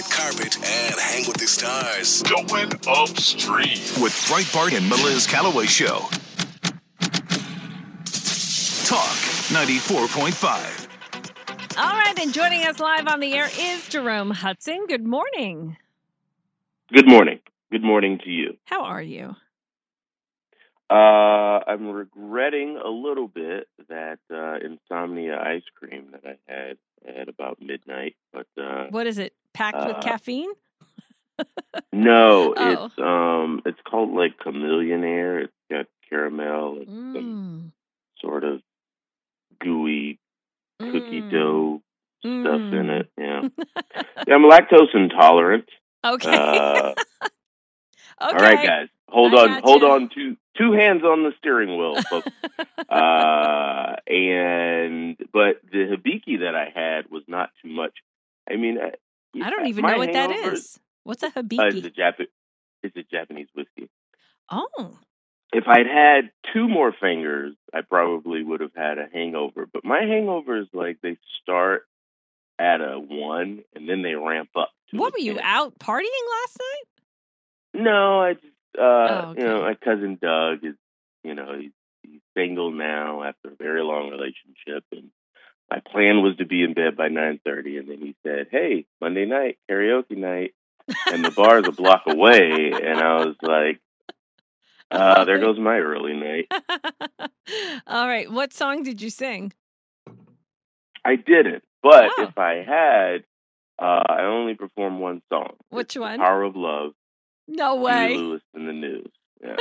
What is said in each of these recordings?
red carpet and hang with the stars. Going upstream with Breitbart and Meliz Calloway Show. Talk 94.5. All right, and joining us live on the air is Jerome Hudson. Good morning. Good morning. Good morning to you. How are you? Uh, I'm regretting a little bit that uh, insomnia ice cream that I had at about midnight. But uh, what is it? Packed with uh, caffeine? no, Oh. it's um, it's called like Chameleon Air. It's got caramel and some Mm. sort of gooey cookie Mm. dough stuff in Mm. it. Yeah, yeah I'm lactose intolerant. Okay. Uh, okay. All right, guys, hold I on, hold you. on to two hands on the steering wheel, folks. uh, and but the hibiki that I had was not too much. I mean, I, I don't even know what that is. What's a Uh, it's habiki? a Jap- It's a Japanese whiskey. oh. If I'd had two more fingers, I probably would have had a hangover. But my hangovers, like, they start at a one and then they ramp up. To What were you 10. out partying last night? No, I just, uh, Oh, you know, my cousin Doug is, you know, he's, he's single now after a very long relationship, and my plan was to be in bed by nine thirty, and then he said, "Hey, Monday night karaoke night," and the bar is a block away, and I was like, uh, "There goes my early night." All right. What song did you sing? I didn't, but Oh. if I had, uh, I only performed one song. Which one? Power of Love. No Huey way. Lewis in the news. Yeah,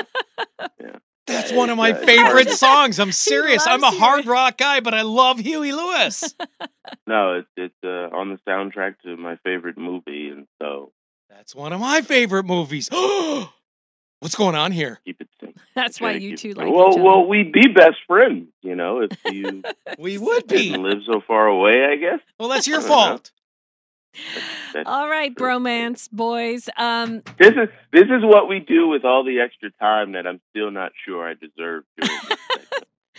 yeah. That's one of my it's, it's hard favorite songs. I'm serious. I'm a loves hard rock guy, but I love Huey Lewis. No, it's it's uh, on the soundtrack to my favorite movie, and so That's one of my favorite movies. What's going on here? keep it simple. That's why you two it like simple. well, each other. well, we'd be best friends, you know, if you We would be. live so far away. I guess. Well, that's your I don't know. fault. All right, bromance boys. Um, This is this is what we do with all the extra time that I'm still not sure I deserve.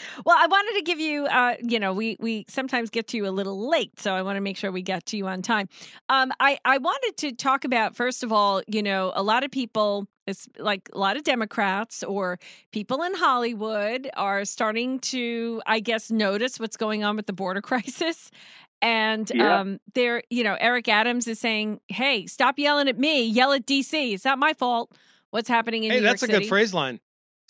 During this segment. well, I wanted to give you, uh, you know, we we sometimes get to you a little late, so I want to make sure we get to you on time. Um, I I wanted to talk about first of all, you know, a lot of people, it's like a lot of Democrats or people in Hollywood are starting to, I guess, notice what's going on with the border crisis. And Yeah. um, there, you know, Eric Adams is saying, "Hey, stop yelling at me. Yell at DC. It's not my fault. What's happening in Hey, New that's a good phrase line.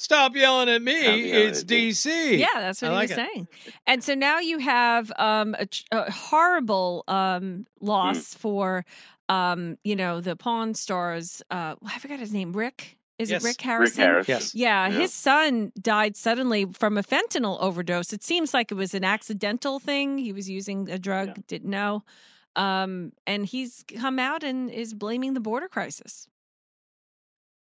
Stop yelling at me. Yelling It's at me. DC. Yeah, that's what I he like was it. saying. And so now you have um, a, a horrible um, loss for, um, you know, the Pawn Stars. Uh, I forgot his name. Rick. Is Yes. it Rick Rick Harrison? Harrison. Yes. Yeah, Yeah. his son died suddenly from a fentanyl overdose. It seems like it was an accidental thing. He was using a drug, Yeah. didn't know. Um, and he's come out and is blaming the border crisis.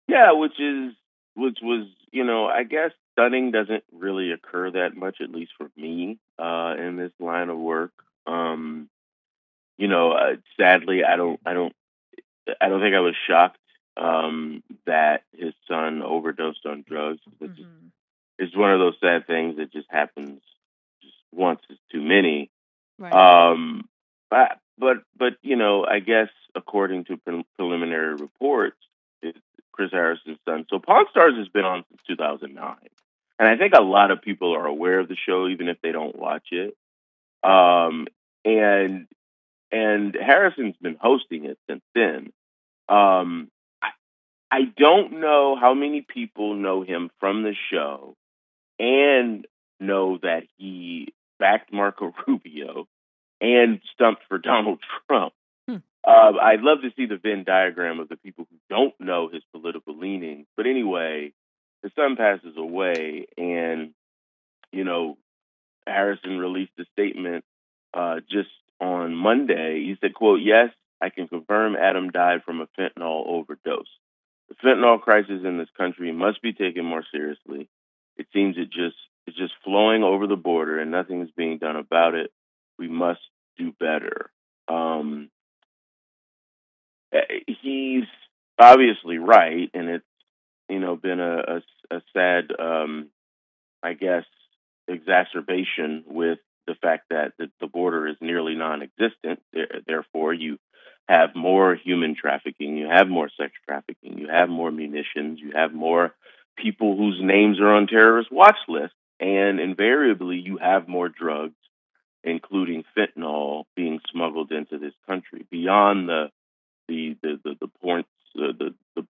Yeah, which is which was you know I guess stunning doesn't really occur that much at least for me uh, in this line of work. Um, you know, uh, sadly, I don't I don't I don't think I was shocked um, that his son overdosed on drugs. It's, Mhm. it's one of those sad things that just happens just once is too many. Right. Um, but but but you know, I guess according to pre- preliminary reports, Chris Harrison's son. So Pawn Stars has been on since 2009, and I think a lot of people are aware of the show, even if they don't watch it. Um, and and Harrison's been hosting it since then. Um, I, I don't know how many people know him from the show and know that he backed Marco Rubio and stumped for Donald Trump. Uh, I'd love to see the Venn diagram of the people who don't know his political leanings. But anyway, his son passes away, and you know, Harrison released a statement uh, just on Monday. He said, "quote Yes, I can confirm Adam died from a fentanyl overdose. The fentanyl crisis in this country must be taken more seriously. It seems it just it's just flowing over the border, and nothing is being done about it. We must do better." Um, he's obviously right, and it's you know been a, a, a sad, um, I guess, exacerbation with the fact that the, the border is nearly non-existent. Therefore, you have more human trafficking, you have more sex trafficking, you have more munitions, you have more people whose names are on terrorist watch lists, and invariably you have more drugs, including fentanyl, being smuggled into this country beyond the the the the, the points uh, the, the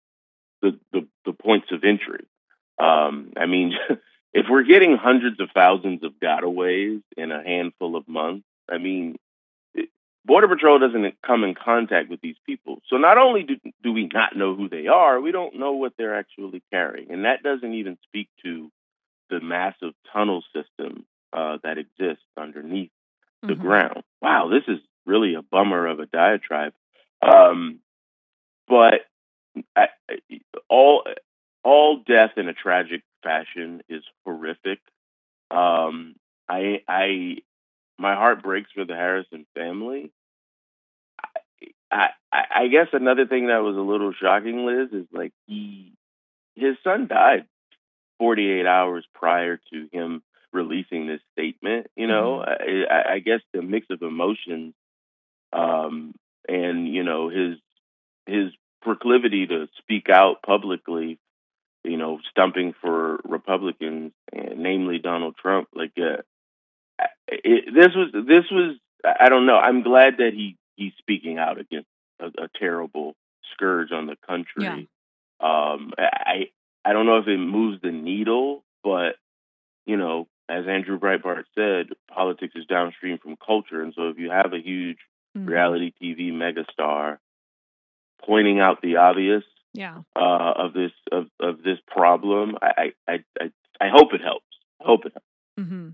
the the the points of entry. Um, I mean, if we're getting hundreds of thousands of gotaways in a handful of months, I mean, it- Border Patrol doesn't come in contact with these people. So not only do, do we not know who they are, we don't know what they're actually carrying. And that doesn't even speak to the massive tunnel system uh, that exists underneath the Mhm. ground. Wow, this is really a bummer of a diatribe. Um, but I, all all death in a tragic fashion is horrific. Um, I I my heart breaks for the Harrison family. I, I I guess another thing that was a little shocking, Liz, is like he his son died 48 hours prior to him releasing this statement. You know, I, I, I guess the mix of emotions, um, and you know his his proclivity to speak out publicly, you know, stumping for Republicans, and namely Donald Trump. Like, uh, it, this was this was I don't know. I'm glad that he he's speaking out against a, a terrible scourge on the country. Yeah. Um, I I don't know if it moves the needle, but you know, as Andrew Breitbart said, politics is downstream from culture, and so if you have a huge Mhm. reality TV megastar pointing out the obvious Yeah. uh, of this of, of this problem, I, I I I hope it helps. I hope it helps. hmm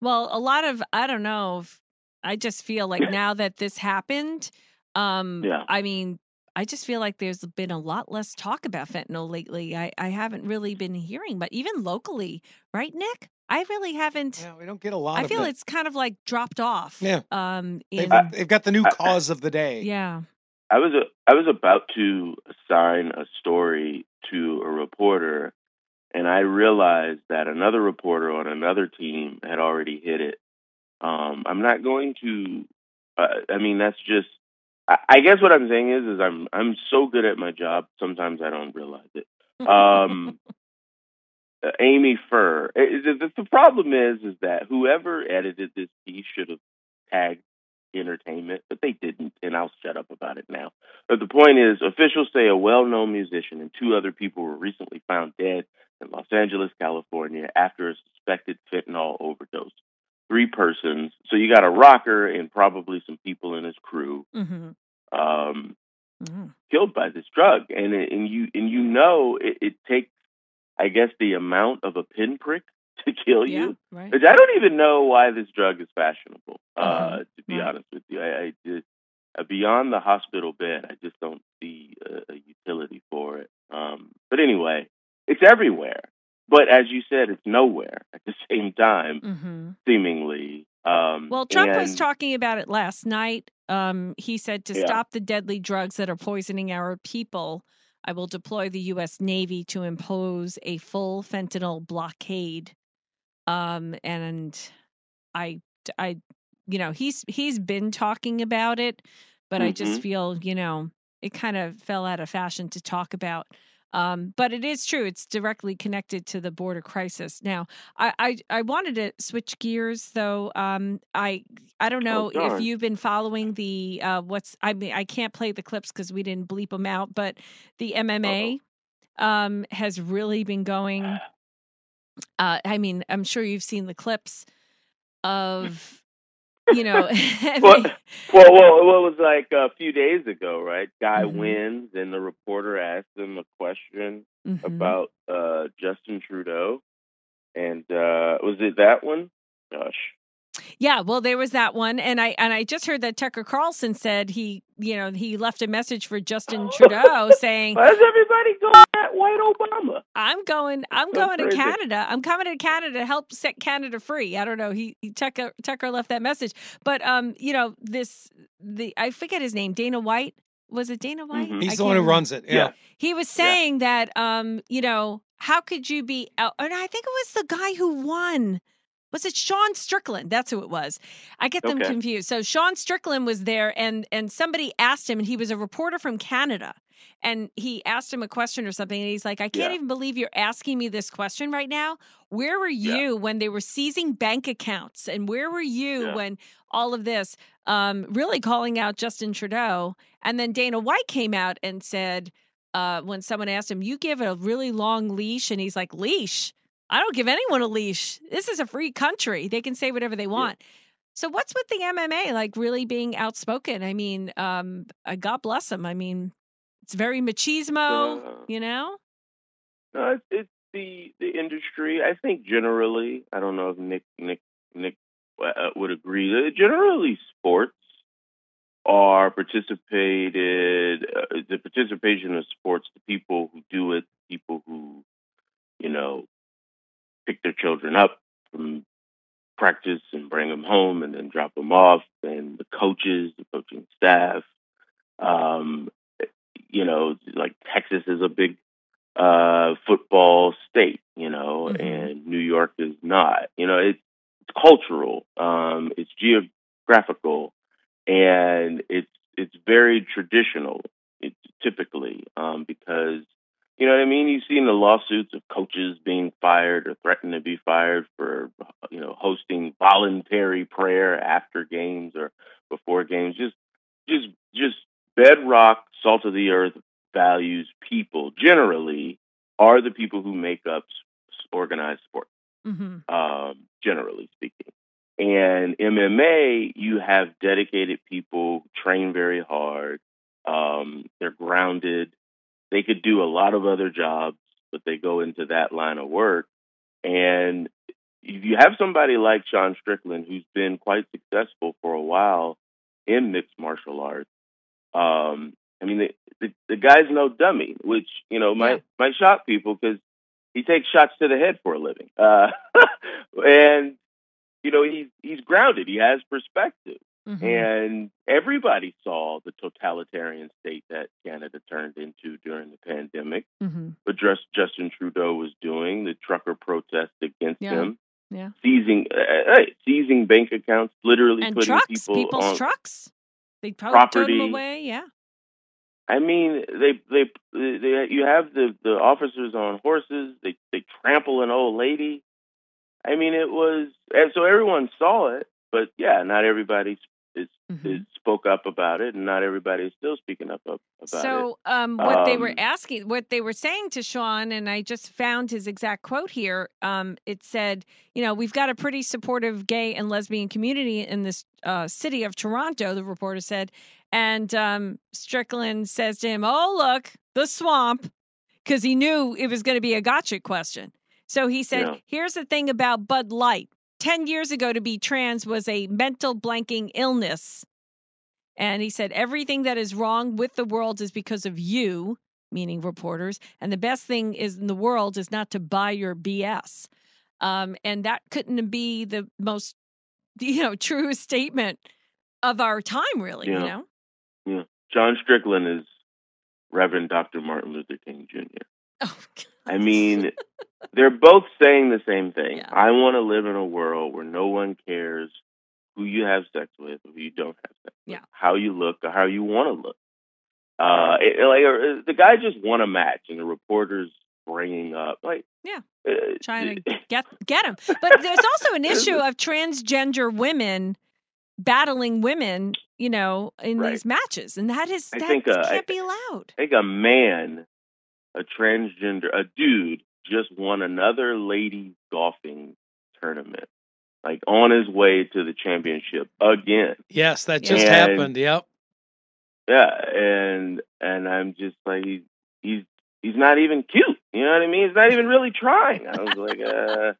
Well, a lot of I don't know. If, I just feel like now that this happened, um, Yeah. I mean, I just feel like there's been a lot less talk about fentanyl lately. I I haven't really been hearing, but even locally, right, Nick? I really haven't. Yeah, we don't get a lot I of feel it. it's kind of like dropped off. Yeah. Um. They've, In, they've got the new I- cause of the day. yeah. I was a, I was about to assign a story to a reporter, and I realized that another reporter on another team had already hit it. Um, I'm not going to. Uh, I mean, that's just. I, I guess what I'm saying is, is I'm I'm so good at my job. Sometimes I don't realize it. Um, uh, Amy Furr. It- it- the, the problem is, is that whoever edited this piece should have tagged entertainment, but they didn't, and I'll shut up about it now. But the point is, officials say a well-known musician and two other people were recently found dead in Los Angeles, California, after a suspected fentanyl overdose. Three persons. So you got a rocker and probably some people in his crew. hmm Um, hmm killed by this drug, and and you and you know it, it takes, I guess, the amount of a pinprick to kill Yeah. you. Right. I don't even know why this drug is fashionable. Uh, Mhm. to be Right. honest with you, I, I just uh, beyond the hospital bed, I just don't see a, a utility for it. Um, but anyway, it's everywhere. But as you said, it's nowhere at the same time, hmm seemingly. Um, Well, Trump was talking about it last night. Um, he said to Yeah. stop the deadly drugs that are poisoning our people, I will deploy the U.S. Navy to impose a full fentanyl blockade. Um, and I, I, you know, he's he's been talking about it, but I just Mhm. feel, you know, it kind of fell out of fashion to talk about. Um, but it is true; it's directly connected to the border crisis. Now, I, I I wanted to switch gears though. Um, I I don't know if Oh, darn. you've been following the uh, what's I mean I can't play the clips because we didn't bleep them out, but the MMA um, has really been going. Uh, I mean, I'm sure you've seen the clips of you know. Well, well, well, it was like a few days ago, right? Guy Mhm. wins, and the reporter asked him a question Mhm. about uh, Justin Trudeau, and uh, was it that one? Gosh, Yeah, well, there was that one, and I and I just heard that Tucker Carlson said he, you know, he left a message for Justin Trudeau saying, why is everybody going at white Obama? "I'm going, I'm so going to. Canada. I'm coming to Canada to help set Canada free." I don't know. He, he Tucker Tucker left that message, but um, you know, this the I forget his name, Dana White. Was it Dana White? Mhm. I He's the one who remember. runs it. Yeah. Yeah. He was Yeah. saying that, um, you know, how could you be? out- And I think it was the guy who won. Was it Sean Strickland? That's who it was. I get them Okay. confused. So Sean Strickland was there, and and somebody asked him, and he was a reporter from Canada, and he asked him a question or something, and he's like, "I can't Yeah. even believe you're asking me this question right now. Where were Yeah. you when they were seizing bank accounts, and where were you Yeah. when all of this?" Um, really calling out Justin Trudeau, and then Dana White came out and said, uh, when someone asked him, "You give a really long leash," and he's like, "Leash." I don't give anyone a leash. This is a free country. They can say whatever they want. So what's with the MMA like really being outspoken? I mean, um, uh, God bless them. I mean, it's very machismo, Uh, you know? No, it's, it's the the industry. I think generally, I don't know if Nick Nick Nick uh, would agree. Uh, Generally, sports are participated. Uh, the participation of sports, the people who do it, people who, you know, pick their children up from practice and bring them home and then drop them off, and the coaches, the coaching staff. Um, you know, like Texas is a big uh, football state, you know, Mhm. and New York is not. You know, it's, it's cultural, um, it's geographical, and it's it's very traditional. It's typically um, because you know what I mean. You've seen the lawsuits of coaches being fired or threatened to be fired for you know hosting voluntary prayer after games or before games. Just just just bedrock, salt of the earth values people generally are the people who make up organized sport, hmm um, generally speaking. And MMA, you have dedicated people who train very hard. Um, they're grounded. They could do a lot of other jobs, but they go into that line of work. And if you have somebody like Sean Strickland, who's been quite successful for a while in mixed martial arts, um, I mean, the, the, the guy's no dummy, which you know might Yeah. might shock people because he takes shots to the head for a living, uh, and you know he's he's grounded. He has perspective, hmm and everybody saw the totalitarian state that Canada turned into during the pandemic. hmm What just Justin Trudeau was doing, the trucker protest against Yeah. him, Yeah. seizing uh, uh, seizing bank accounts, literally And putting trucks, people people's on trucks. They property. them away. Yeah. I mean, they, they they you have the the officers on horses. They they trample an old lady. I mean, it was and so everyone saw it, but yeah, not everybody is, Mhm. is spoke up about it, and not everybody is still speaking up up about it. So, um, what they were Um, asking, what they were saying to Sean, and I just found his exact quote here. Um, it said, you know, we've got a pretty supportive gay and lesbian community in this uh, city of Toronto, the reporter said. And um, Strickland says to him, Oh, look, the swamp, because he knew it was going to be a gotcha question. So he said, Yeah. Here's the thing about Bud Light 10 years ago, to be trans was a mental blanking illness. And he said, everything that is wrong with the world is because of you, meaning reporters. And the best thing is in the world is not to buy your BS. Um, and that couldn't be the most, you know, true statement of our time, really, you Yeah. know? John Strickland is Reverend Dr. Martin Luther King Jr. Oh, God. I mean, they're both saying the same thing. Yeah. I want to live in a world where no one cares who you have sex with or who you don't have sex with, Yeah. how you look or how you want to look. Uh, it, it- like uh, the guy just won a match, and the reporters bringing up like, Yeah. uh, trying to get get him. But there's also an issue of transgender women battling women, you know, in Right. these matches, and that is I that think, uh, can't I- be allowed. I think a man, a transgender, a dude, just won another ladies golfing tournament, like on his way to the championship again. Yes, that just And- happened. Yep. Yeah, and and I'm just like he's he's he's not even cute. You know what I mean? He's not even really trying. I was like, uh, at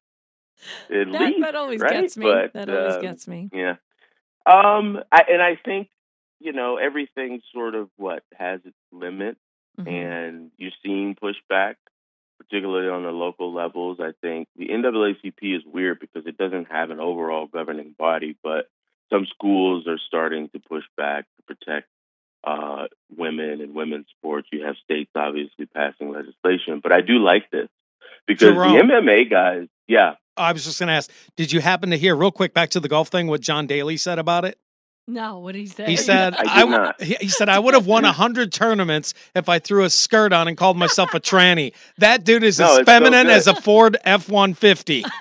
That, least, that always right? gets me. But, that always um, gets me. Yeah. Um, I, and I think you know everything sort of what has its limit, Mhm. and you're seeing pushback, particularly on the local levels. I think the NAACP is weird because it doesn't have an overall governing body, but some schools are starting to push back to protect uh, women and women's sports. You have states obviously passing legislation, but I do like this because Jerome. the MMA guys, Yeah. I was just going to ask, did you happen to hear real quick back to the golf thing what John Daly said about it? No, what did he say? He said I did w- not. He, he said I would have won a hundred tournaments if I threw a skirt on and called myself a tranny. That dude is No, as it's so feminine as a Ford F one fifty.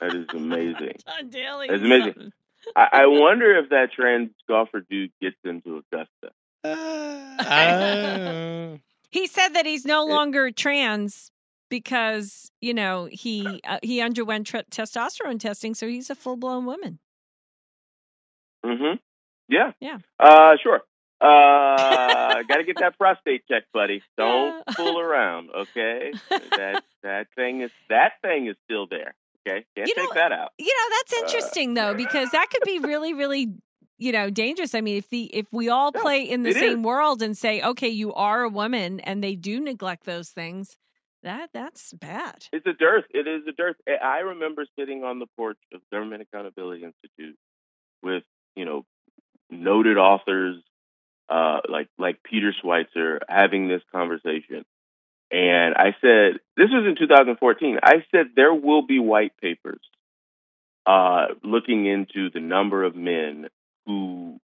That is amazing. John Daly. It's amazing. I, I wonder if that trans golfer dude gets into Augusta. Uh, He said that he's no It- longer trans because you know he uh, he underwent tre- testosterone testing, so he's a full blown woman. Mm-hmm. Yeah. Yeah. Uh, sure. Uh, got to get that prostate checked, buddy. Don't Yeah. fool around, okay? That that thing is that thing is still there. Okay, can't You take know, that out. You know that's Uh, interesting though because that could be really really you know dangerous. I mean, if the if we all play in the same is. world and say, okay, you are a woman, and they do neglect those things, that that's bad. It's a dearth. It is a dearth. I- I remember sitting on the porch of Government Accountability Institute with you know noted authors uh, like like Peter Schweizer having this conversation, and I said this was in 2014. I said there will be white papers uh, looking into the number of men who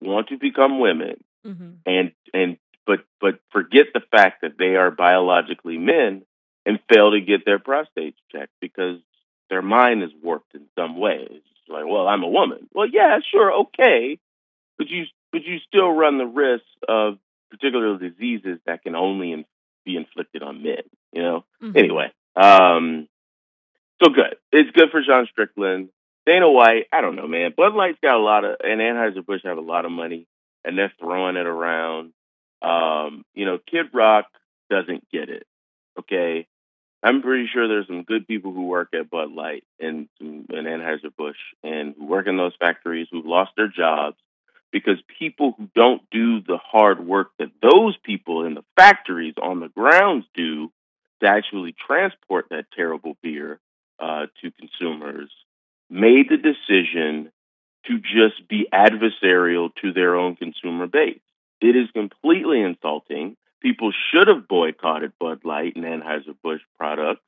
want to become women hmm and and but but forget the fact that they are biologically men and fail to get their prostates checked because their mind is warped in some way. Like, well, I'm a woman. Well, yeah, sure, okay, but you but you still run the risk of particular diseases that can only in, be inflicted on men. You know. Mhm. Anyway, um, so good. It's good for John Strickland. Dana White, I don't know, man. Bud Light's got a lot of, and Anheuser Busch have a lot of money, and they're throwing it around. Um, you know, Kid Rock doesn't get it. Okay, I'm pretty sure there's some good people who work at Bud Light and and Anheuser Busch and who work in those factories who've lost their jobs because people who don't do the hard work that those people in the factories on the grounds do to actually transport that terrible beer uh, to consumers made the decision to just be adversarial to their own consumer base. It is completely insulting. People should have boycotted Bud Light and Anheuser Busch products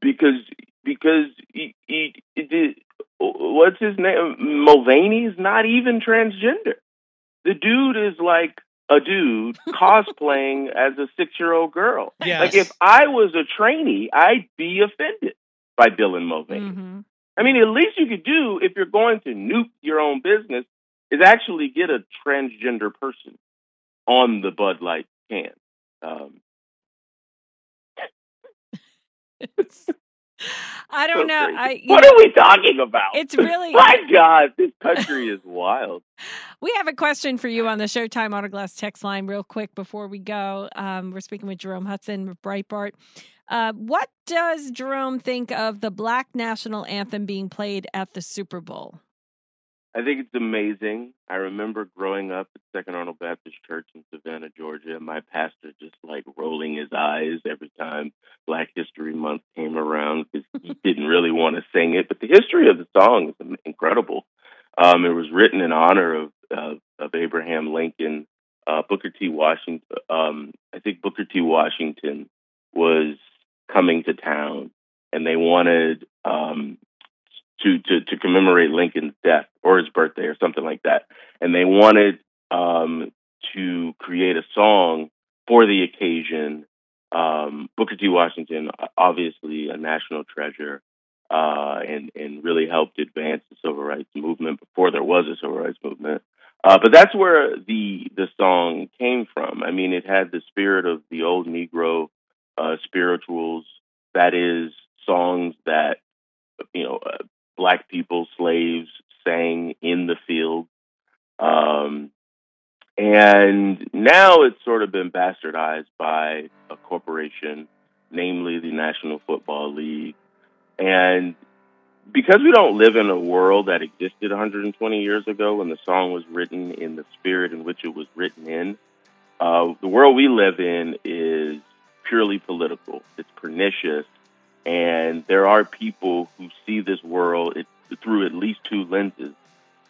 because because he, he, he, what's his name? Mulvaney's not even transgender. The dude is like a dude cosplaying as a six year old girl. Yes. Like if I was a trainee, I'd be offended by Dylan Mulvaney. Mhm. I mean, at least you could do if you're going to nuke your own business is actually get a transgender person on the Bud Light can. Um, I don't know. I what know, are we talking about? it's really My God, this country is wild. We have a question for you on the Showtime Autoglass text line, real quick before we go. Um, we're speaking with Jerome Hudson of Breitbart. Uh, what does Jerome think of the Black national anthem being played at the Super Bowl? I think it's amazing. I remember growing up at Second Arnold Baptist Church in Savannah, Georgia, and my pastor just like rolling his eyes every time Black History Month came around because he didn't really want to sing it. But the history of the song is incredible. Um, it was written in honor of of, of Abraham Lincoln. Uh, Booker T. Washington. Um, I think Booker T. Washington was coming to town, and they wanted um, to, to to commemorate Lincoln's death or his birthday or something like that, and they wanted um, to create a song for the occasion. Um, Booker T. Washington, obviously a national treasure, uh, and and really helped advance the civil rights movement before there was a civil rights movement. Uh, but that's where the the song came from. I mean, it had the spirit of the old Negro uh, spirituals. That is songs that you know uh, black people, slaves sang in the field. Um, and now it's sort of been bastardized by a corporation, namely the National Football League. And because we don't live in a world that existed 120 years ago when the song was written in the spirit in which it was written in, uh, the world we live in is purely political. It's pernicious. And there are people who see this world through at least two lenses.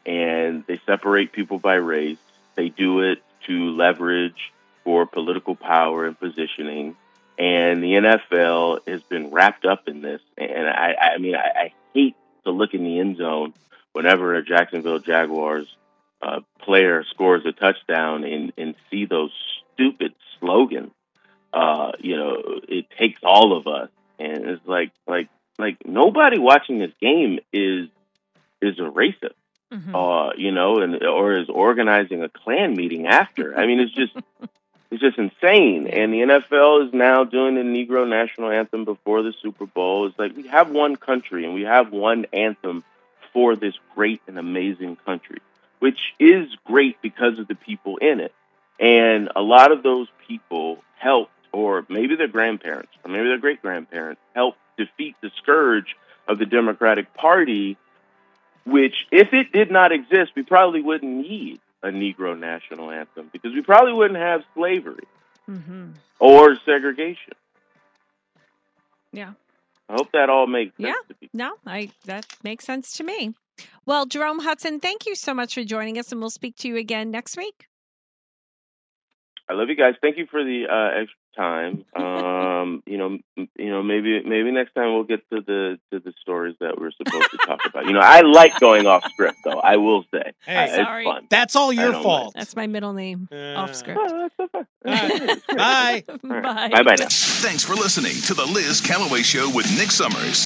And they separate people by race. They do it to leverage for political power and positioning. and the NFL has been wrapped up in this. And I, I mean, I, I hate to look in the end zone whenever a Jacksonville Jaguars uh, player scores a touchdown and, and see those stupid slogans. Uh, you know, it takes all of us, it's like, like, like nobody watching this game is is a racist Mhm. uh, you know, and or is organizing a Klan meeting after. I mean, it's just it's just insane. And the NFL is now doing the Negro national anthem before the Super Bowl. It's like we have one country and we have one anthem for this great and amazing country, which is great because of the people in it. And a lot of those people helped, or maybe their grandparents, or maybe their great grandparents, helped defeat the scourge of the Democratic Party which if it did not exist, we probably wouldn't need a Negro national anthem because we probably wouldn't have slavery Mhm. or segregation. Yeah. I hope that all makes sense Yeah. to people. No, I that makes sense to me. Well, Jerome Hudson, thank you so much for joining us, and we'll speak to you again next week. I love you guys. Thank you for the uh, extra time. Um, you know, you know, maybe maybe next time we'll get to the to the stories that we're supposed to talk about. You know, I like going off script though. I will say, Hey. Uh, it's Sorry. fun. That's all your don't fault. That's my middle name. Uh, Off script. Oh, so fun. Bye. All right. Bye. Bye bye now. Thanks for listening to the Liz Calloway Show with Nick Summers.